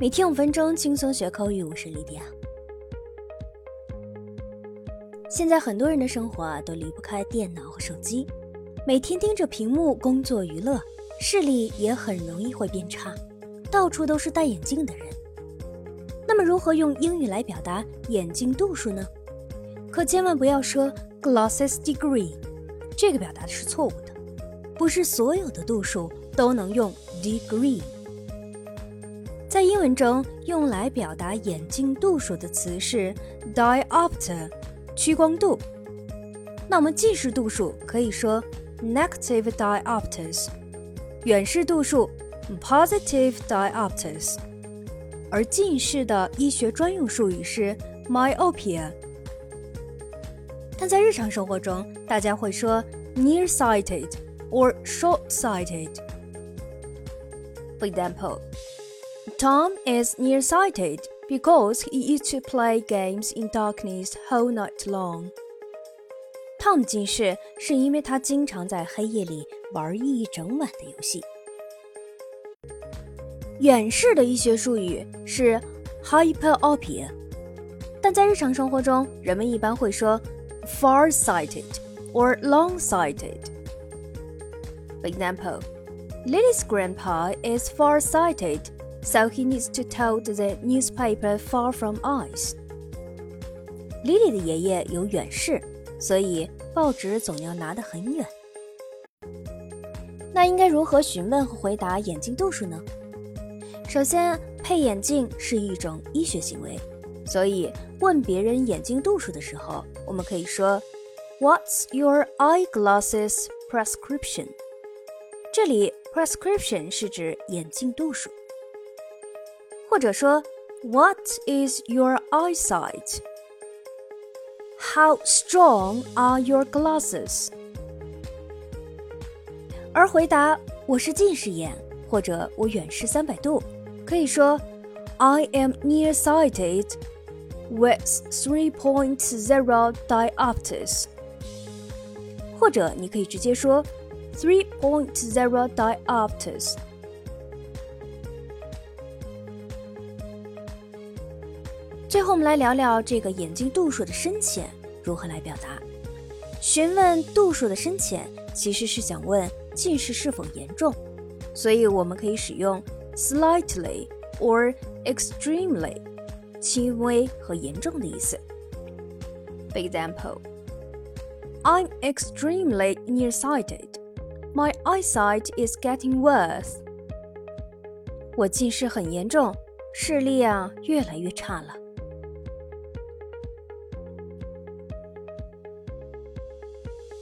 每天五分钟，轻松学口语。我是莉迪亚。现在很多人的生活啊，都离不开电脑和手机，每天盯着屏幕工作娱乐，视力也很容易会变差，到处都是戴眼镜的人。那么，如何用英语来表达眼镜度数呢？可千万不要说 glasses degree，这个表达的是错误的，不是所有的度数都能用 degree。在英文中，用来表达眼镜度数的词是 diopter，屈光度。那我们近视度数可以说 negative diopters，远视度数 positive diopters。而近视的医学专用术语是 myopia。但在日常生活中，大家会说 nearsighted or short-sighted。For example. Tom is nearsighted because he used to play games in darkness whole night long. Tom 近视是因为他经常在黑夜里玩一整晚的游戏。远视的医学术语是 hyperopia，但在日常生活中，人们一般会说 far-sighted or long-sighted. For example, Lily's grandpa is far-sighted so he needs to told the newspaper far from eyes. Lily 的爷爷有远视，所以报纸总要拿得很远。那应该如何询问和回答眼镜度数呢？首先，配眼镜是一种医学行为，所以问别人眼镜度数的时候，我们可以说 "What's your eyeglasses prescription？" 这里 prescription 是指眼镜度数。或者说，What is your eyesight? How strong are your glasses? 而回答我是近视眼或者我远视三百度，可以说 I am nearsighted with three point zero diopters。或者你可以直接说 three point zero diopters。 最后，我们来聊聊这个眼睛度数的深浅如何来表达。询问度数的深浅，其实是想问近视是否严重，所以我们可以使用 slightly or extremely，轻微和严重的意思。For example, I'm extremely nearsighted. My eyesight is getting worse. 我近视很严重，视力啊越来越差了。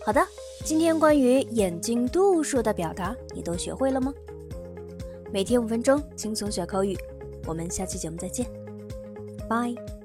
好的，今天关于眼睛度数的表达，你都学会了吗？每天五分钟，轻松学口语。我们下期节目再见，拜。